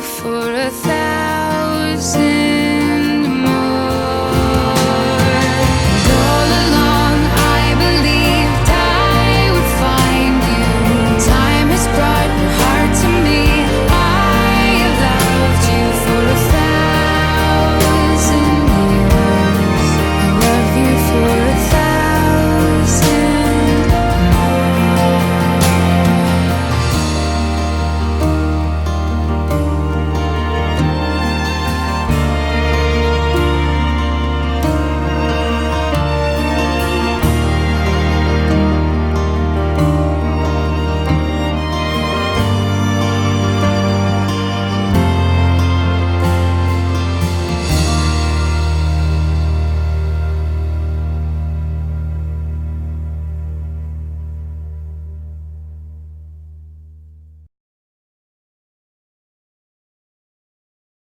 for a thousand